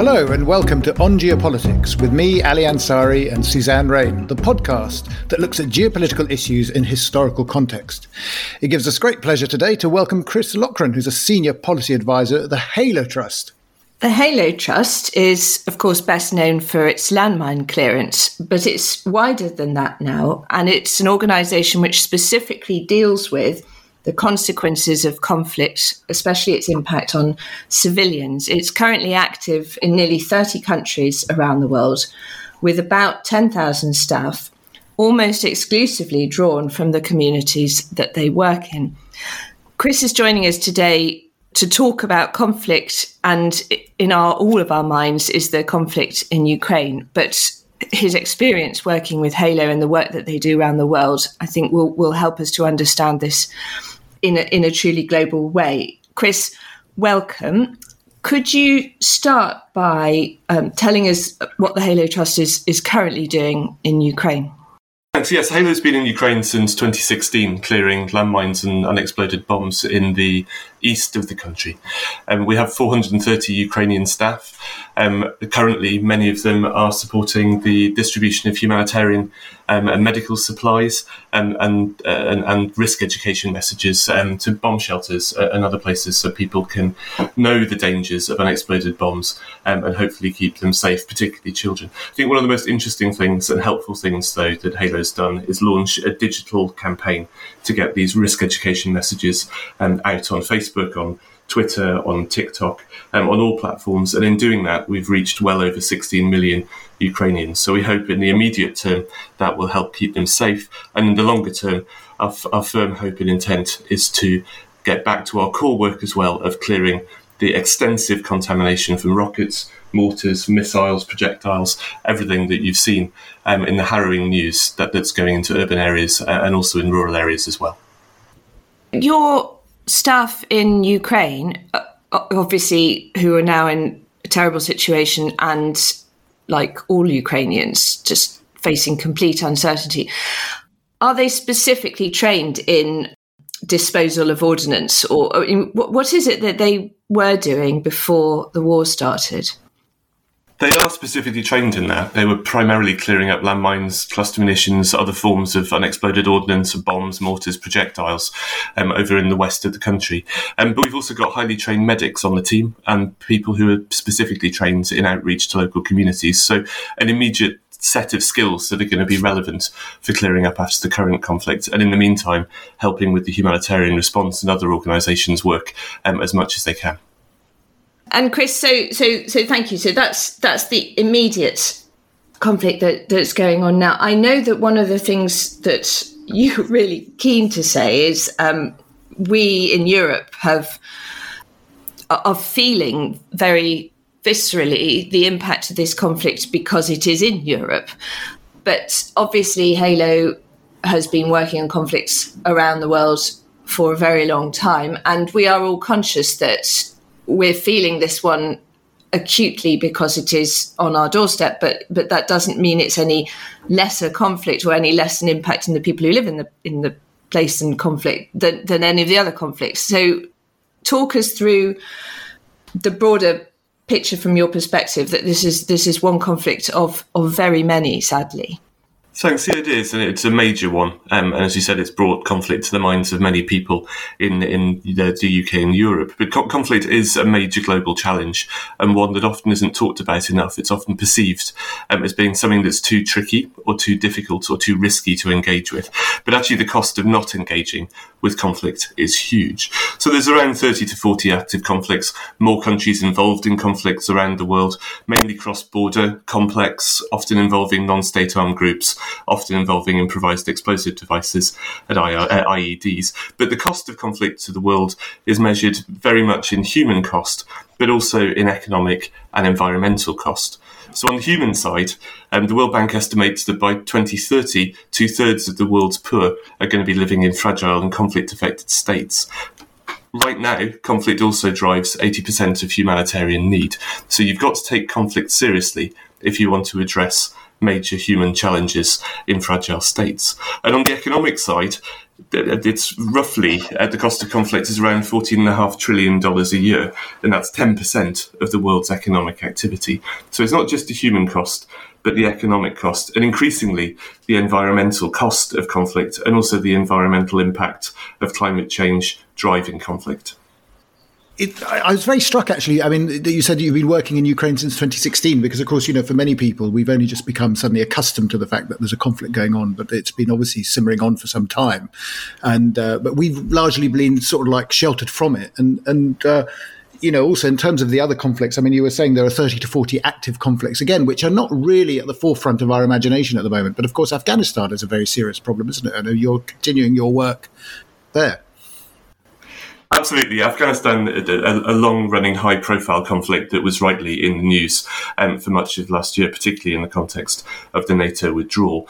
Hello and welcome to On Geopolitics with me, Ali Ansari, and Suzanne Raine, the podcast that looks at geopolitical issues in historical context. It gives us great pleasure today to welcome Chris Loughran, who's a senior policy advisor at the Halo Trust. The Halo Trust is, of course, best known for its landmine clearance, but it's wider than that now, and it's an organisation which specifically deals with the consequences of conflict, especially its impact on civilians. It's currently active in nearly 30 countries around the world with about 10,000 staff, almost exclusively drawn from the communities that they work in. Chris is joining us today to talk about conflict, and in our all of our minds is the conflict in Ukraine. But his experience working with Halo and the work that they do around the world, I think, will will help us to understand this in a, in a truly global way. Chris, welcome. Could you start by um, telling us what the Halo Trust is, is currently doing in Ukraine? Thanks. Yes, Halo's been in Ukraine since 2016, clearing landmines and unexploded bombs in the east of the country. Um, we have 430 Ukrainian staff. Um, currently, many of them are supporting the distribution of humanitarian um, and medical supplies and and, uh, and, and, risk education messages um, to bomb shelters uh, and other places so people can know the dangers of unexploded bombs um, and hopefully keep them safe, particularly children. I think one of the most interesting things and helpful things, though, that Halo's done is launch a digital campaign to get these risk education messages um, out on Facebook Facebook, on Twitter, on TikTok, um, on all platforms. And in doing that, we've reached well over 16 million Ukrainians. So we hope in the immediate term that will help keep them safe. And in the longer term, our, our firm hope and intent is to get back to our core work as well of clearing the extensive contamination from rockets, mortars, missiles, projectiles, everything that you've seen um, in the harrowing news that, that's going into urban areas uh, and also in rural areas as well. Your staff in Ukraine, uh, obviously, who are now in a terrible situation and, like all Ukrainians, just facing complete uncertainty, are they specifically trained in disposal of ordnance, or, or what is it that they were doing before the war started? They are specifically trained in that. They were primarily clearing up landmines, cluster munitions, other forms of unexploded ordnance, bombs, mortars, projectiles um, over in the west of the country. Um, but we've also got highly trained medics on the team and people who are specifically trained in outreach to local communities. So an immediate set of skills that are going to be relevant for clearing up after the current conflict. And in the meantime, helping with the humanitarian response and other organisations' work um, as much as they can. And Chris, so so so thank you. So that's that's the immediate conflict that that's going on now. I know that one of the things that you're really keen to say is um, we in Europe have are feeling very viscerally the impact of this conflict because it is in Europe. But obviously, Halo has been working on conflicts around the world for a very long time, and we are all conscious that we're feeling this one acutely because it is on our doorstep, but but that doesn't mean it's any lesser conflict or any less an impact in the people who live in the in the place and conflict than, than any of the other conflicts. So talk us through the broader picture from your perspective that this is this is one conflict of of very many, sadly. Thanks. Yeah, it is, and it's a major one. Um, and as you said, it's brought conflict to the minds of many people in in the, UK and Europe. But co- conflict is a major global challenge, and one that often isn't talked about enough. It's often perceived um, as being something that's too tricky, or too difficult, or too risky to engage with. But actually, the cost of not engaging with conflict is huge. So there's around 30 to 40 active conflicts, more countries involved in conflicts around the world, mainly cross-border, complex, often involving non-state armed groups often involving improvised explosive devices and IEDs. But the cost of conflict to the world is measured very much in human cost, but also in economic and environmental cost. So, on the human side, um, the World Bank estimates that by 2030, two thirds of the world's poor are going to be living in fragile and conflict affected states. Right now, conflict also drives 80% of humanitarian need. So, you've got to take conflict seriously if you want to address major human challenges in fragile states. And on the economic side, it's roughly uh, the cost of conflict is around $14.5 trillion a year, and that's 10% of the world's economic activity. So it's not just a human cost, but the economic cost, and increasingly the environmental cost of conflict, and also the environmental impact of climate change driving conflict. It, I was very struck, actually. I mean, you said you've been working in Ukraine since 2016, because, of course, you know, for many people, we've only just become suddenly accustomed to the fact that there's a conflict going on, but it's been obviously simmering on for some time, and uh, but we've largely been sort of like sheltered from it, and and. Uh, you know, also in terms of the other conflicts, I mean, you were saying there are 30 to 40 active conflicts, again, which are not really at the forefront of our imagination at the moment. But of course, Afghanistan is a very serious problem, isn't it? And you're continuing your work there. Absolutely. Afghanistan, a, a long running high profile conflict that was rightly in the news um, for much of last year, particularly in the context of the NATO withdrawal.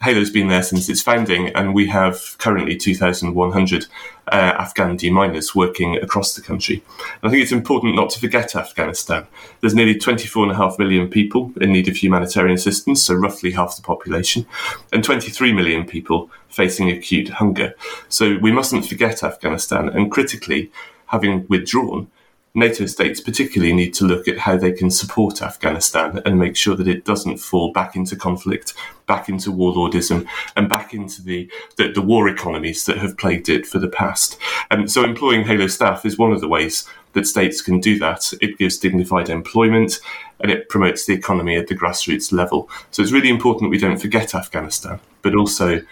Halo's been there since its founding, and we have currently 2,100 uh, Afghan deminers working across the country. And I think it's important not to forget Afghanistan. There's nearly 24.5 million people in need of humanitarian assistance, so roughly half the population, and 23 million people facing acute hunger. So we mustn't forget Afghanistan, and critically, having withdrawn, NATO states particularly need to look at how they can support Afghanistan and make sure that it doesn't fall back into conflict, back into warlordism, and back into the, the, the war economies that have plagued it for the past. And so employing Halo staff is one of the ways that states can do that. It gives dignified employment and it promotes the economy at the grassroots level. So it's really important we don't forget Afghanistan, but also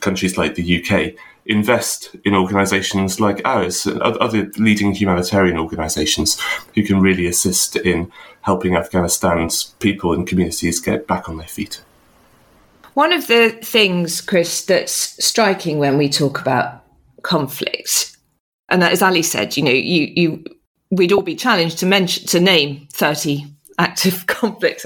countries like the UK invest in organisations like ours and other leading humanitarian organisations who can really assist in helping Afghanistan's people and communities get back on their feet. One of the things, Chris, that's striking when we talk about conflict, and that, as Ali said, you know, you, you we'd all be challenged to mention to name 30 active conflicts.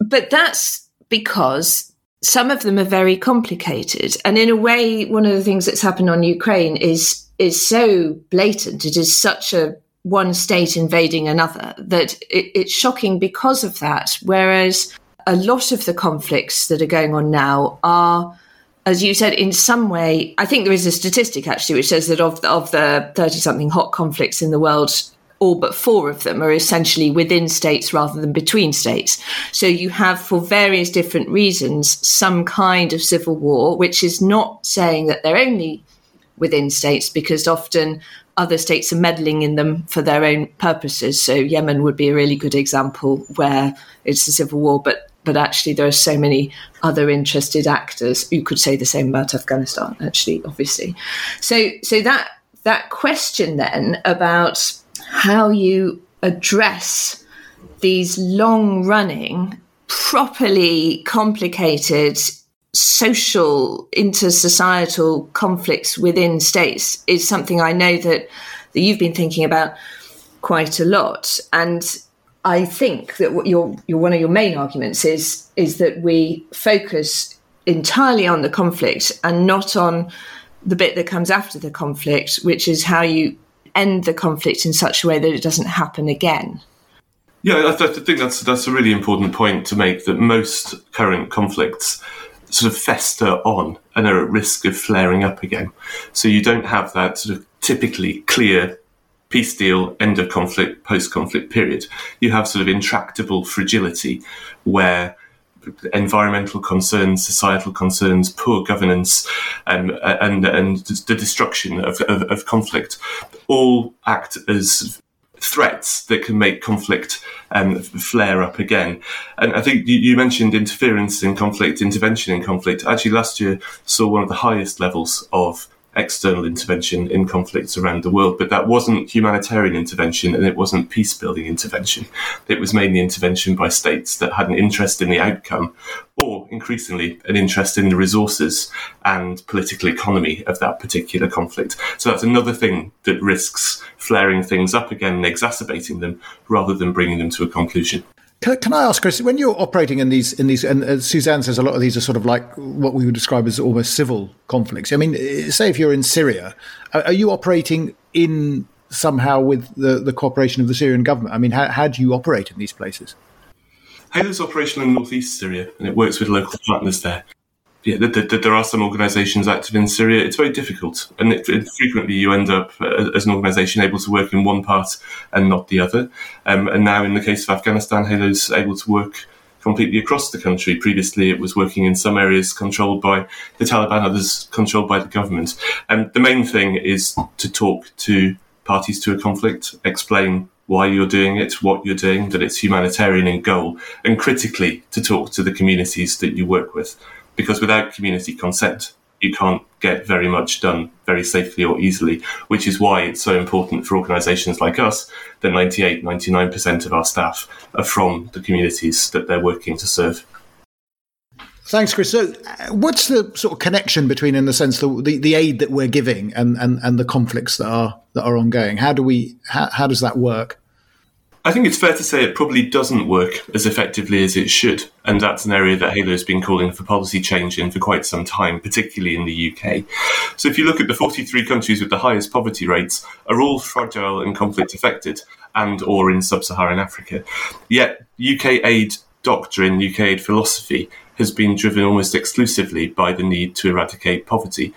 But that's because some of them are very complicated. And in a way, one of the things that's happened on Ukraine is is so blatant. It is such a one state invading another that it, it's shocking because of that. Whereas a lot of the conflicts that are going on now are as you said, in some way, I think there is a statistic actually which says that of the, of the thirty something hot conflicts in the world, all but four of them are essentially within states rather than between states. So you have, for various different reasons, some kind of civil war, which is not saying that they're only within states, because often other states are meddling in them for their own purposes. So Yemen would be a really good example where it's a civil war, but but actually there are so many other interested actors. You could say the same about Afghanistan, actually, obviously. So so that that question then about how you address these long running, properly complicated social inter societal conflicts within states is something I know that, that you've been thinking about quite a lot. And I think that what your, your one of your main arguments is is that we focus entirely on the conflict and not on the bit that comes after the conflict, which is how you end the conflict in such a way that it doesn't happen again. Yeah, I, th- I think that's that's a really important point to make. That most current conflicts sort of fester on and are at risk of flaring up again. So you don't have that sort of typically clear peace deal, end of conflict, post conflict period. You have sort of intractable fragility where environmental concerns, societal concerns, poor governance, um, and and the destruction of, of, of, conflict all act as threats that can make conflict um, flare up again. And I think you, you, mentioned interference in conflict, intervention in conflict. Actually, last year saw one of the highest levels of external intervention in conflicts around the world. But that wasn't humanitarian intervention and it wasn't peace building intervention. It was mainly intervention by states that had an interest in the outcome or increasingly an interest in the resources and political economy of that particular conflict. So that's another thing that risks flaring things up again and exacerbating them rather than bringing them to a conclusion. Can, can, I ask, Chris, when you're operating in these, in these, and uh, Suzanne says a lot of these are sort of like what we would describe as almost civil conflicts. I mean, uh, say if you're in Syria, are, you operating in somehow with the, the cooperation of the Syrian government? I mean, how, how do you operate in these places? Halo's operational in northeast Syria, and it works with local partners there. Yeah, that, that, there are some organisations active in Syria. It's very difficult, and it, it, frequently you end up uh, as an organisation able to work in one part and not the other. Um, and now, in the case of Afghanistan, Halo's able to work completely across the country. Previously, it was working in some areas controlled by the Taliban, others controlled by the government. And the main thing is to talk to parties to a conflict, explain why you're doing it, what you're doing, that it's humanitarian in goal, and critically to talk to the communities that you work with because without community consent, you can't get very much done very safely or easily, which is why it's so important for organisations like us that 98, 99% of our staff are from the communities that they're working to serve. Thanks, Chris. So, uh, what's the sort of connection between, in the sense, the, the, the, aid that we're giving and, and, and the conflicts that are that are ongoing? How do we how, how does that work? I think it's fair to say it probably doesn't work as effectively as it should. And that's an area that Halo has been calling for policy change in for quite some time, particularly in the UK. So if you look at the 43 countries with the highest poverty rates are all fragile and conflict affected and or in sub-Saharan Africa. Yet UK aid doctrine, UK aid philosophy has been driven almost exclusively by the need to eradicate poverty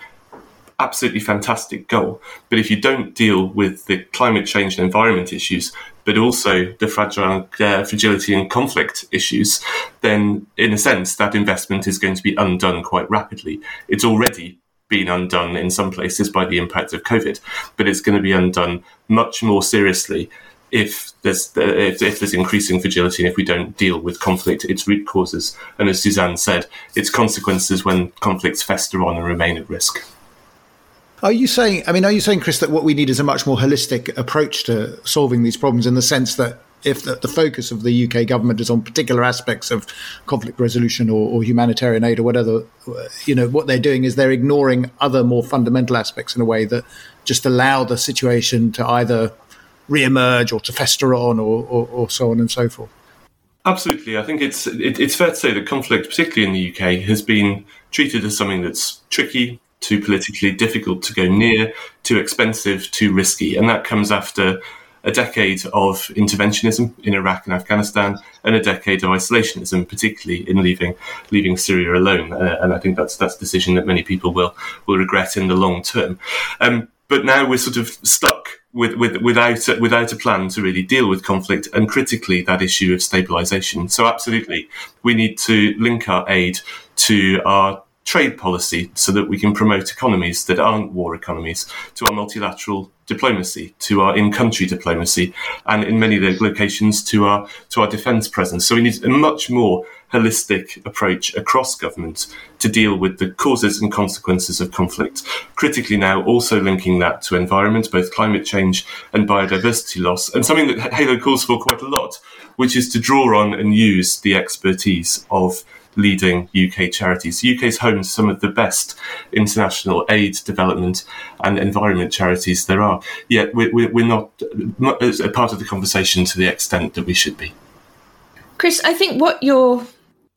absolutely fantastic goal. But if you don't deal with the climate change and environment issues, but also the fragile, uh, fragility and conflict issues, then in a sense, that investment is going to be undone quite rapidly. It's already been undone in some places by the impact of COVID, but it's going to be undone much more seriously if there's if, if, there's increasing fragility and if we don't deal with conflict, its root causes, and as Suzanne said, its consequences when conflicts fester on and remain at risk. Are you saying? I mean, are you saying, Chris, that what we need is a much more holistic approach to solving these problems in the sense that if the, the focus of the UK government is on particular aspects of conflict resolution or, or, humanitarian aid or whatever, uh, you know, what they're doing is they're ignoring other more fundamental aspects in a way that just allow the situation to either re-emerge or to fester on or, or, or so on and so forth. Absolutely, I think it's it, it's fair to say that conflict, particularly in the UK, has been treated as something that's tricky, too politically difficult to go near, too expensive, too risky. And that comes after a decade of interventionism in Iraq and Afghanistan, and a decade of isolationism, particularly in leaving leaving Syria alone. Uh, and I think that's that's a decision that many people will will regret in the long term. Um, but now we're sort of stuck with, with, without without a plan to really deal with conflict, and critically that issue of stabilisation. So absolutely, we need to link our aid to our trade policy so that we can promote economies that aren't war economies, to our multilateral diplomacy, to our in-country diplomacy, and in many locations to our to our defence presence. So we need a much more holistic approach across government to deal with the causes and consequences of conflict. Critically now, also linking that to environment, both climate change and biodiversity loss, and something that Halo calls for quite a lot, which is to draw on and use the expertise of leading UK charities. The UK is home to some of the best international aid, development, and environment charities there are. Yet we're, we're not a part of the conversation to the extent that we should be. Chris, I think what you're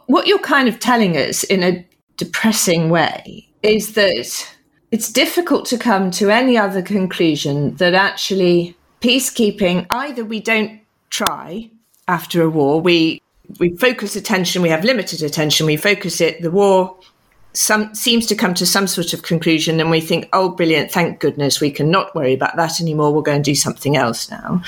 what you're kind of telling us in a depressing way is that it's difficult to come to any other conclusion that actually peacekeeping either we don't try after a war we we focus attention, we have limited attention, we focus it, the war some seems to come to some sort of conclusion and we think, oh brilliant, thank goodness we can not worry about that anymore, we'll go and do something else now.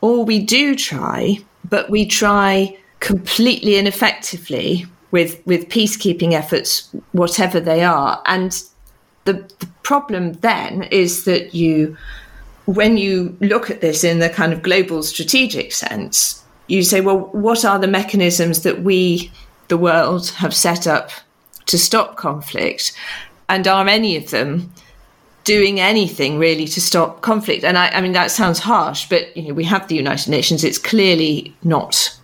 Or we do try, but we try completely ineffectively with with peacekeeping efforts, whatever they are. And the, the problem then is that you when you look at this in the kind of global strategic sense, you say, well, what are the mechanisms that we, the world, have set up to stop conflict? And are any of them doing anything really to stop conflict? And I, I mean, that sounds harsh, but you know, we have the United Nations. It's clearly not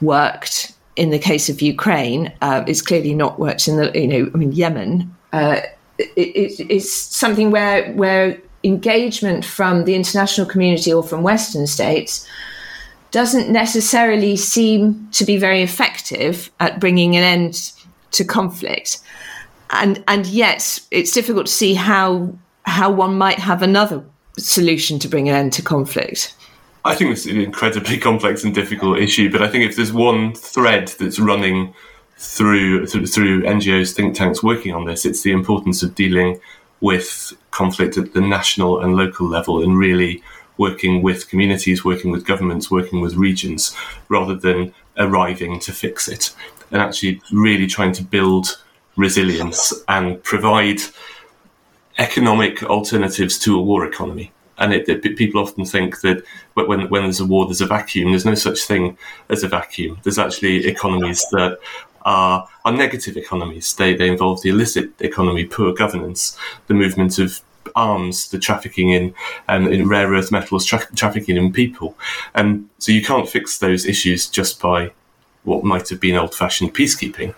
worked in the case of Ukraine. Uh, it's clearly not worked in the, you know, I mean, Yemen. Uh, it, it, it's something where where engagement from the international community or from Western states doesn't necessarily seem to be very effective at bringing an end to conflict. And and yet it's difficult to see how how one might have another solution to bring an end to conflict. I think it's an incredibly complex and difficult issue, but I think if there's one thread that's running through, through through NGOs, think tanks working on this. It's the importance of dealing with conflict at the national and local level and really working with communities, working with governments, working with regions, rather than arriving to fix it. And actually, really trying to build resilience and provide economic alternatives to a war economy. And it, it, people often think that when, when there's a war, there's a vacuum. There's no such thing as a vacuum. There's actually economies that are, are negative economies. They, they involve the illicit economy, poor governance, the movement of arms, the trafficking in um, in rare earth metals, tra- trafficking in people. And so you can't fix those issues just by what might have been old-fashioned peacekeeping.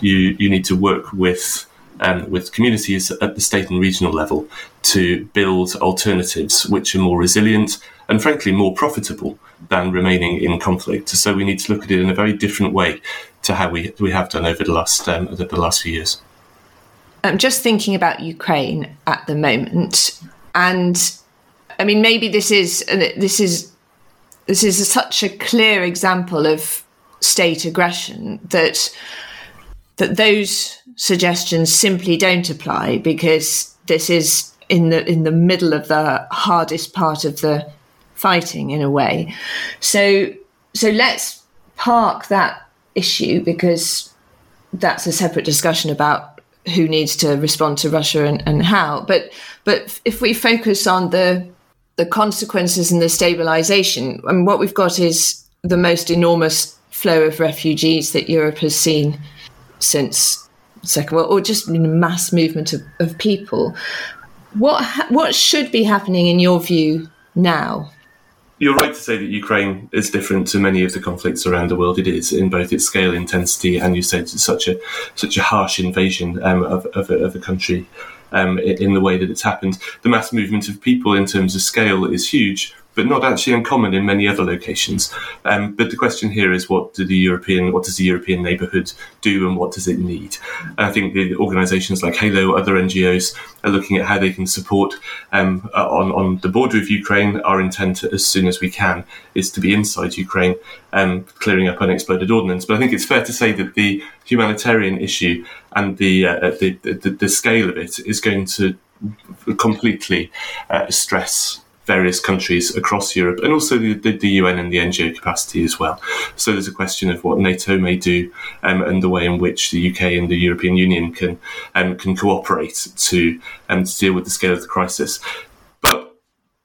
You you need to work with um, with communities at the state and regional level to build alternatives which are more resilient and, frankly, more profitable than remaining in conflict. So we need to look at it in a very different way to how we we have done over the last um, the last few years. I'm just thinking about Ukraine at the moment, and I mean, maybe this is this is this is such a clear example of state aggression that that those suggestions simply don't apply because this is in the in the middle of the hardest part of the fighting in a way. So so let's park that issue because that's a separate discussion about who needs to respond to Russia and, and how. But but if we focus on the the consequences and the stabilization, I mean, what we've got is the most enormous flow of refugees that Europe has seen since Second World, or just mass movement of, of people. What ha- what should be happening in your view now? You're right to say that Ukraine is different to many of the conflicts around the world. It is in both its scale, intensity, and you said it's such a such a harsh invasion um, of, of, a, of a country um, in the way that it's happened. The mass movement of people in terms of scale is huge, but not actually uncommon in many other locations. Um, but the question here is, what do the European, what does the European neighbourhood do, and what does it need? And I think the organisations like Halo, other NGOs, are looking at how they can support um, uh, on on the border of Ukraine. Our intent, as soon as we can, is to be inside Ukraine, um, clearing up unexploded ordnance. But I think it's fair to say that the humanitarian issue and the uh, the, the, the scale of it is going to completely uh, stress various countries across Europe and also the, the, UN and the NGO capacity as well. So there's a question of what NATO may do um, and the way in which the UK and the European Union can um, can cooperate to, um, to deal with the scale of the crisis. But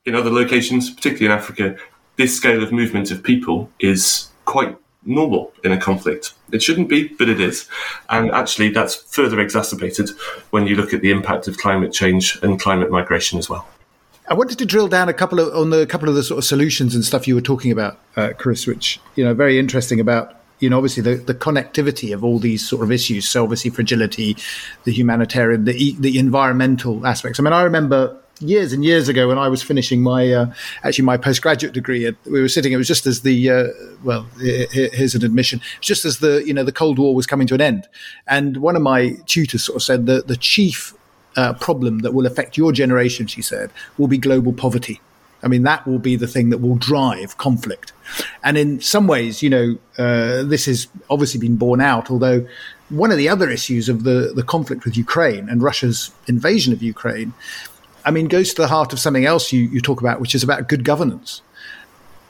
in other locations, particularly in Africa, this scale of movement of people is quite normal in a conflict. It shouldn't be, but it is. And actually, that's further exacerbated when you look at the impact of climate change and climate migration as well. I wanted to drill down a couple of on the couple of the sort of solutions and stuff you were talking about, uh, Chris, which you know very interesting about you know obviously the, the connectivity of all these sort of issues. So obviously fragility, the humanitarian, the the environmental aspects. I mean, I remember years and years ago when I was finishing my uh, actually my postgraduate degree. We were sitting. It was just as the uh, well, here's an admission. Just as the you know the Cold War was coming to an end, and one of my tutors sort of said that the chief uh, problem that will affect your generation, she said, will be global poverty. I mean, that will be the thing that will drive conflict. And in some ways, you know, uh, this has obviously been borne out, although one of the other issues of the, the conflict with Ukraine and Russia's invasion of Ukraine, I mean, goes to the heart of something else you, you talk about, which is about good governance.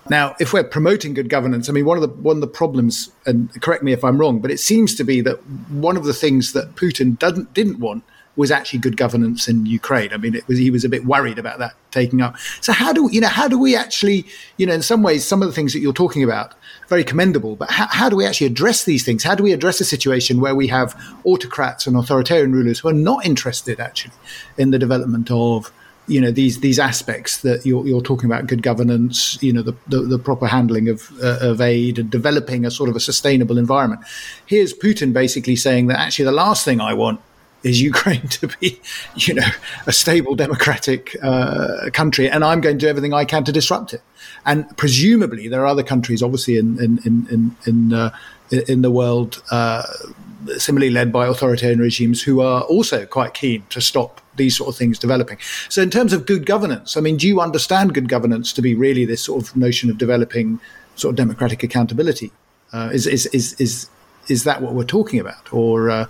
Now, if we're promoting good governance, I mean, one of the one of the problems, and correct me if I'm wrong, but it seems to be that one of the things that Putin didn't didn't want was actually good governance in Ukraine. I mean, was he was a bit worried about that taking up. So how do you know how do we actually you know in some ways some of the things that you're talking about very commendable, but how, how do we actually address these things? How do we address a situation where we have autocrats and authoritarian rulers who are not interested actually in the development of you know these these aspects that you're, you're talking about good governance you know the, the, the proper handling of, uh, of aid and developing a sort of a sustainable environment here's putin basically saying that actually the last thing i want is Ukraine to be, you know, a stable democratic uh, country, and I'm going to do everything I can to disrupt it. And presumably, there are other countries, obviously, in in in in, uh, in the world, uh, similarly led by authoritarian regimes, who are also quite keen to stop these sort of things developing. So, in terms of good governance, I mean, do you understand good governance to be really this sort of notion of developing sort of democratic accountability? Uh, is, is is is is that what we're talking about, or uh,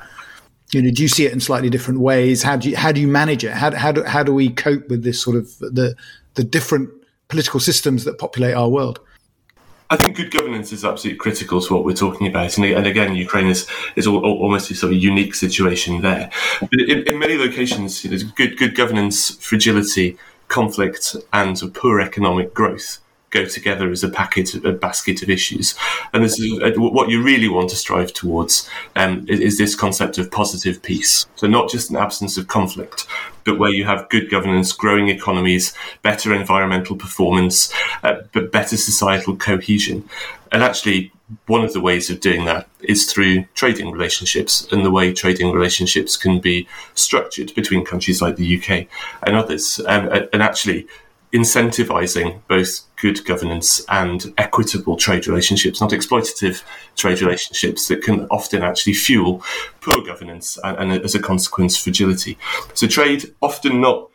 you know, do you see it in slightly different ways? How do you how do you manage it? How how do how do we cope with this sort of the the different political systems that populate our world? I think good governance is absolutely critical to what we're talking about, and, and again, Ukraine is is all, almost a sort of unique situation there. But in, in many locations, you know, good good governance, fragility, conflict, and poor economic growth go together as a packet, a basket of issues. And this is uh, what you really want to strive towards um, is this concept of positive peace. So not just an absence of conflict, but where you have good governance, growing economies, better environmental performance, uh, but better societal cohesion. And actually, one of the ways of doing that is through trading relationships and the way trading relationships can be structured between countries like the UK and others. And actually, incentivizing both good governance and equitable trade relationships, not exploitative trade relationships that can often actually fuel poor governance and, and as a consequence, fragility. So, trade often not,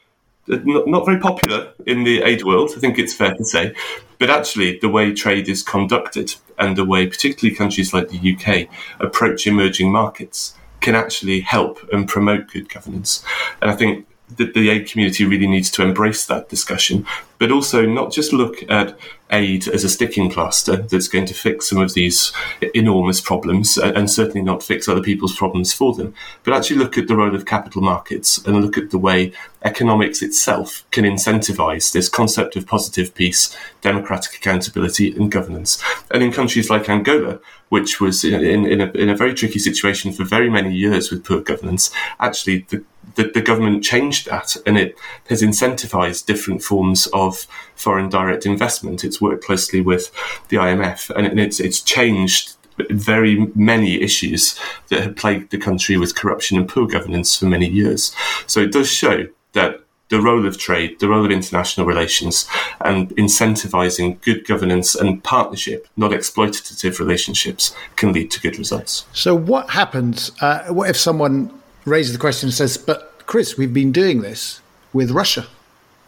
not. Not very popular in the aid world, I think it's fair to say. But actually, the way trade is conducted and the way, particularly countries like the UK, approach emerging markets can actually help and promote good governance. And I think the, the aid community really needs to embrace that discussion, but also not just look at aid as a sticking plaster that's going to fix some of these enormous problems and certainly not fix other people's problems for them, but actually look at the role of capital markets and look at the way economics itself can incentivize this concept of positive peace, democratic accountability, and governance. And in countries like Angola, which was in, in, a, in a very tricky situation for very many years with poor governance, actually the the, the, government changed that and it has incentivized different forms of foreign direct investment. It's worked closely with the IMF and it's, it's changed very many issues that have plagued the country with corruption and poor governance for many years. So it does show that the role of trade, the role of international relations, and incentivizing good governance and partnership, not exploitative relationships, can lead to good results. So, what happens? Uh, what if someone raises the question and says, But Chris, we've been doing this with Russia.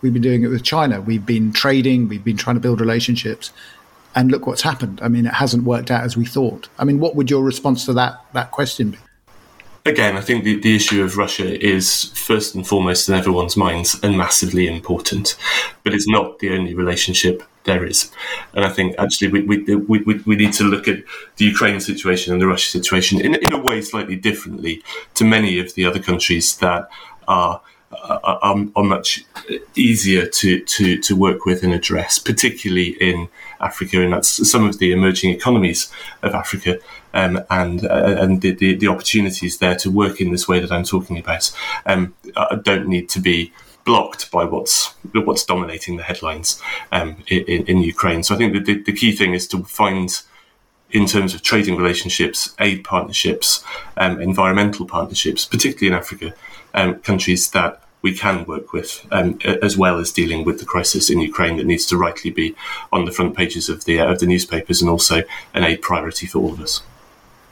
We've been doing it with China. We've been trading. We've been trying to build relationships. And look what's happened. I mean, it hasn't worked out as we thought. I mean, what would your response to that, that question be? Again, I think the, the issue of Russia is first and foremost in everyone's minds and massively important, but it's not the only relationship there is. And I think actually we, we, we, we need to look at the Ukraine situation and the Russia situation in, in a way slightly differently to many of the other countries that are are, are, much easier to, to, to work with and address, particularly in Africa, and that's some of the emerging economies of Africa, um, and uh, and the, the, the, opportunities there to work in this way that I'm talking about um, uh, don't need to be blocked by what's what's dominating the headlines um, in, in, Ukraine. So I think the, the key thing is to find, in terms of trading relationships, aid partnerships, um, environmental partnerships, particularly in Africa, um, countries that we can work with, um, as well as dealing with the crisis in Ukraine that needs to rightly be on the front pages of the uh, of the newspapers and also an aid priority for all of us.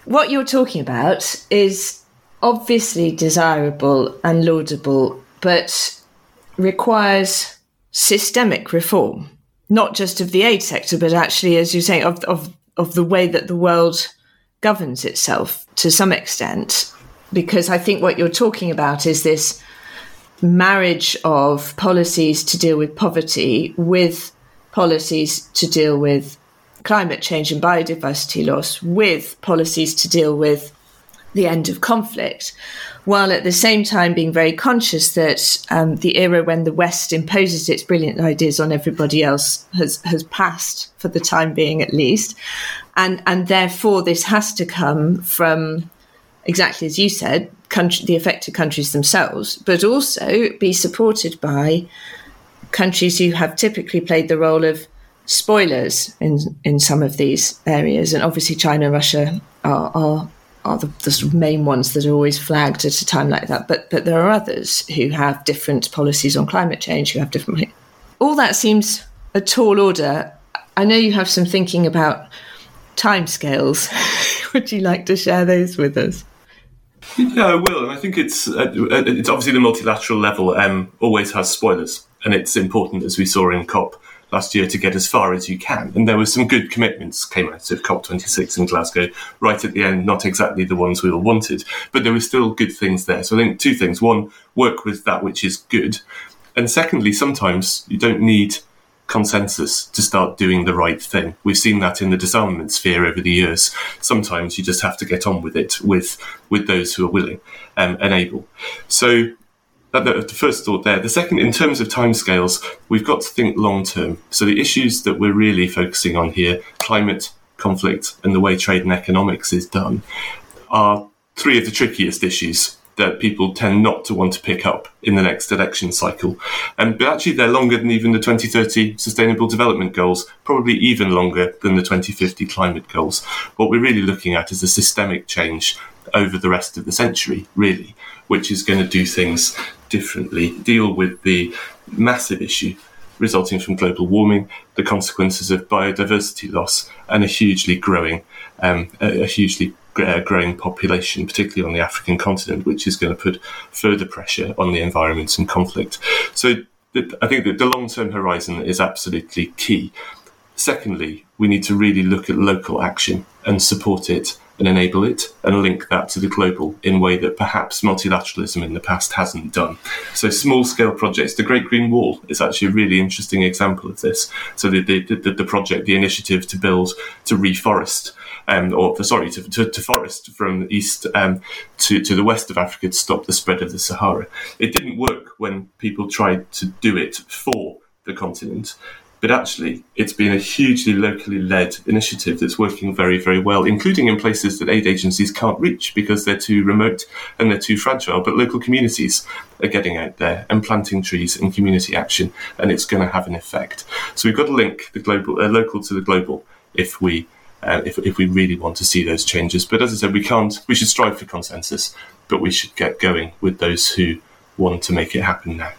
What you're talking about is obviously desirable and laudable, but requires systemic reform, not just of the aid sector, but actually, as you say, of, of, of the way that the world governs itself to some extent. Because I think what you're talking about is this marriage of policies to deal with poverty with policies to deal with climate change and biodiversity loss, with policies to deal with the end of conflict while at the same time being very conscious that um, the era when the West imposes its brilliant ideas on everybody else has has passed for the time being, at least, and and therefore this has to come from exactly as you said, country, the affected countries themselves, but also be supported by countries who have typically played the role of spoilers in in some of these areas, and obviously China and Russia are, are are the, the sort of main ones that are always flagged at a time like that. But but there are others who have different policies on climate change, who have different. All that seems a tall order. I know you have some thinking about timescales. Would you like to share those with us? Yeah, I will, and I think it's uh, it's obviously the multilateral level um, always has spoilers, and it's important as we saw in COP last year to get as far as you can. And there were some good commitments came out of COP26 in Glasgow right at the end, not exactly the ones we all wanted, but there were still good things there. So I think two things. One, work with that which is good. And secondly, sometimes you don't need consensus to start doing the right thing. We've seen that in the disarmament sphere over the years. Sometimes you just have to get on with it with with those who are willing um, and able. So that, the, the first thought there. The second, in terms of timescales, we've got to think long term. So the issues that we're really focusing on here, climate, conflict, and the way trade and economics is done, are three of the trickiest issues that people tend not to want to pick up in the next election cycle. And but actually, they're longer than even the 2030 Sustainable Development Goals, probably even longer than the 2050 climate goals. What we're really looking at is a systemic change over the rest of the century, really, which is going to do things differently, deal with the massive issue resulting from global warming, the consequences of biodiversity loss, and a hugely growing, um, a, hugely uh, growing population, particularly on the African continent, which is going to put further pressure on the environments and conflict. So I think that the long-term horizon is absolutely key. Secondly, we need to really look at local action and support it and enable it and link that to the global in a way that perhaps multilateralism in the past hasn't done. So small scale projects, the Great Green Wall is actually a really interesting example of this. So the, the, the, the project, the initiative to build, to reforest, um, or sorry, to, to, to, forest from east um, to, to the west of Africa to stop the spread of the Sahara. It didn't work when people tried to do it for the continent. But actually, it's been a hugely locally led initiative that's working very, very well, including in places that aid agencies can't reach because they're too remote and they're too fragile. But local communities are getting out there and planting trees and community action, and it's going to have an effect. So we've got to link the global, uh, local to the global if we. Uh, if, if we really want to see those changes. But as I said, we can't, we should strive for consensus, but we should get going with those who want to make it happen now.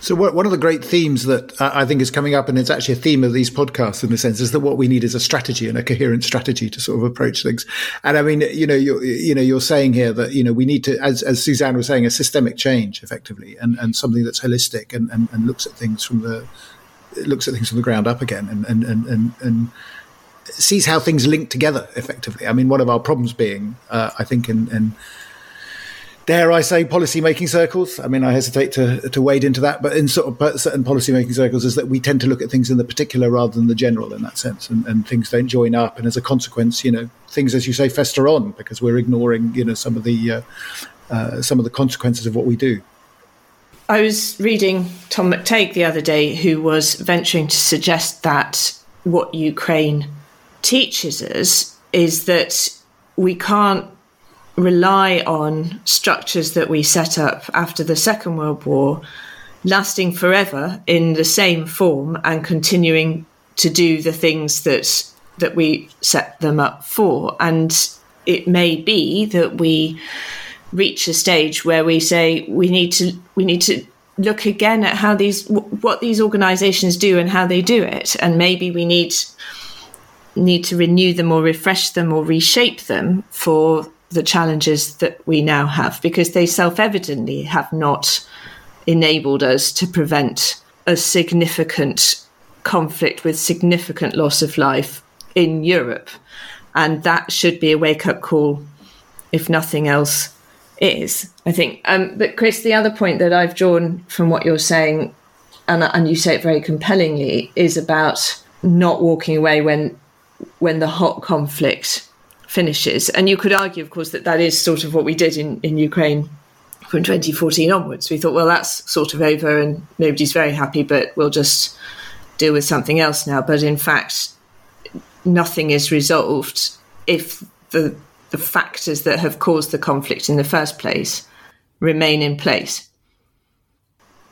So, one of the great themes that I think is coming up, and it's actually a theme of these podcasts in the sense, is that what we need is a strategy and a coherent strategy to sort of approach things. And I mean, you know, you're, you know, you're saying here that you know we need to, as, as Suzanne was saying, a systemic change, effectively, and, and something that's holistic and, and, and looks at things from the looks at things from the ground up again, and and and and, and sees how things link together effectively. I mean, one of our problems being, uh, I think, in, in dare I say, policy making circles. I mean, I hesitate to, to wade into that, but in sort of certain policy making circles, is that we tend to look at things in the particular rather than the general in that sense, and, and things don't join up. And as a consequence, you know, things, as you say, fester on because we're ignoring, you know, some of the uh, uh, some of the consequences of what we do. I was reading Tom McTague the other day, who was venturing to suggest that what Ukraine teaches us is that we can't rely on structures that we set up after the Second World War lasting forever in the same form and continuing to do the things that that we set them up for. And it may be that we reach a stage where we say we need to we need to look again at how these what these organizations do and how they do it. And maybe we need need to renew them or refresh them or reshape them for the challenges that we now have because they self evidently have not enabled us to prevent a significant conflict with significant loss of life in Europe. And that should be a wake up call, if nothing else is, I think. Um, but, Chris, the other point that I've drawn from what you're saying, and, and you say it very compellingly, is about not walking away when when the hot conflict finishes. And you could argue, of course, that that is sort of what we did in, in Ukraine from 2014 onwards. We thought, well, that's sort of over and nobody's very happy, but we'll just deal with something else now. But in fact, nothing is resolved if the the factors that have caused the conflict in the first place remain in place.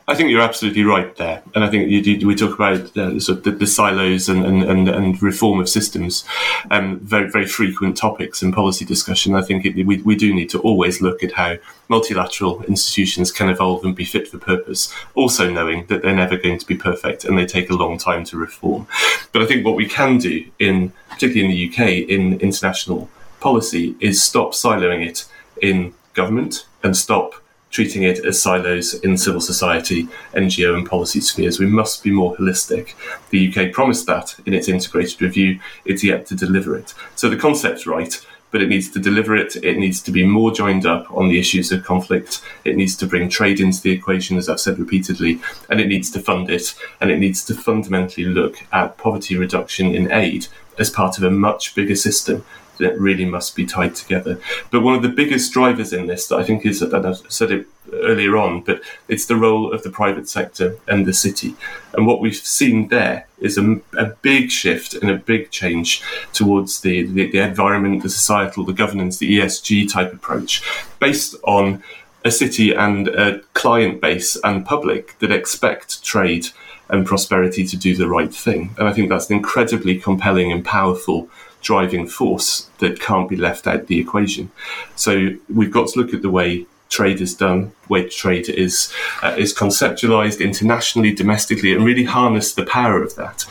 I think you're absolutely right there, and I think you, you, we talk about uh, sort of the, the silos and, and, and, and, reform of systems, um, very very frequent topics in policy discussion. I think it, we we do need to always look at how multilateral institutions can evolve and be fit for purpose, also knowing that they're never going to be perfect and they take a long time to reform. But I think what we can do in particularly in the UK in international policy is stop siloing it in government and stop treating it as silos in civil society, NGO, and policy spheres. We must be more holistic. The UK promised that in its integrated review. It's yet to deliver it. So the concept's right, but it needs to deliver it. It needs to be more joined up on the issues of conflict. It needs to bring trade into the equation, as I've said repeatedly, and it needs to fund it. And it needs to fundamentally look at poverty reduction in aid as part of a much bigger system that really must be tied together. But one of the biggest drivers in this that I think is, and I've said it earlier on, but it's the role of the private sector and the city. And what we've seen there is a, a big shift and a big change towards the, the, the environment, the societal, the governance, the ESG type approach, based on a city and a client base and public that expect trade and prosperity to do the right thing. And I think that's an incredibly compelling and powerful driving force that can't be left out the equation. So we've got to look at the way trade is done, way trade is uh, is conceptualized internationally, domestically, and really harness the power of that.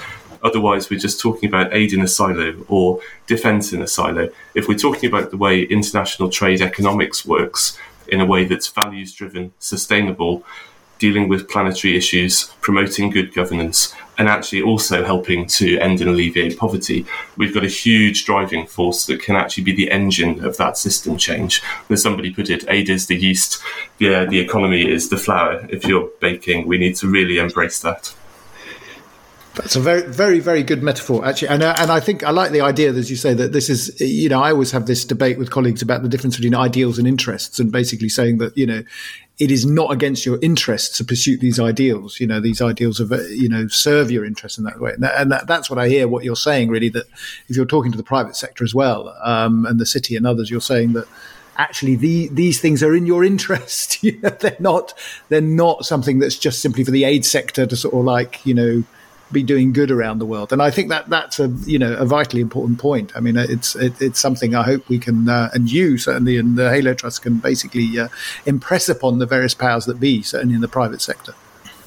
Otherwise, we're just talking about aid in a silo or defense in a silo. If we're talking about the way international trade economics works in a way that's values driven, sustainable, dealing with planetary issues, promoting good governance, and actually also helping to end and alleviate poverty. We've got a huge driving force that can actually be the engine of that system change. As somebody put it, aid is the yeast, yeah, the economy is the flour. If you're baking, we need to really embrace that. That's a very, very, very good metaphor, actually, and uh, and I think I like the idea, as you say, that this is, you know, I always have this debate with colleagues about the difference between ideals and interests, and basically saying that you know, it is not against your interests to pursue these ideals. You know, these ideals of you know serve your interests in that way, and, that, and that, that's what I hear. What you're saying, really, that if you're talking to the private sector as well, um, and the city and others, you're saying that actually the, these things are in your interest. they're not they're not something that's just simply for the aid sector to sort of like you know be doing good around the world. And I think that that's a you know a vitally important point. I mean, it's it, it's something I hope we can uh, and you certainly and the Halo Trust can basically uh, impress upon the various powers that be, certainly in the private sector.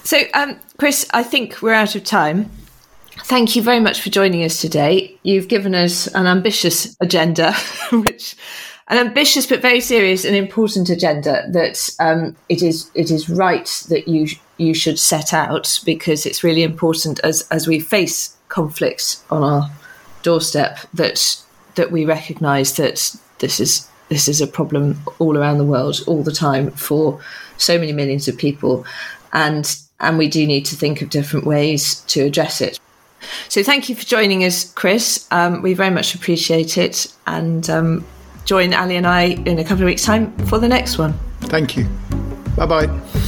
So, um, Chris, I think we're out of time. Thank you very much for joining us today. You've given us an ambitious agenda, which an ambitious but very serious and important agenda that um, it is it is right that you you should set out because it's really important as as we face conflicts on our doorstep that that we recognise that this is this is a problem all around the world all the time for so many millions of people and and we do need to think of different ways to address it. So thank you for joining us, Chris. Um, we very much appreciate it, and um, join Ali and I in a couple of weeks' time for the next one. Thank you. Bye bye.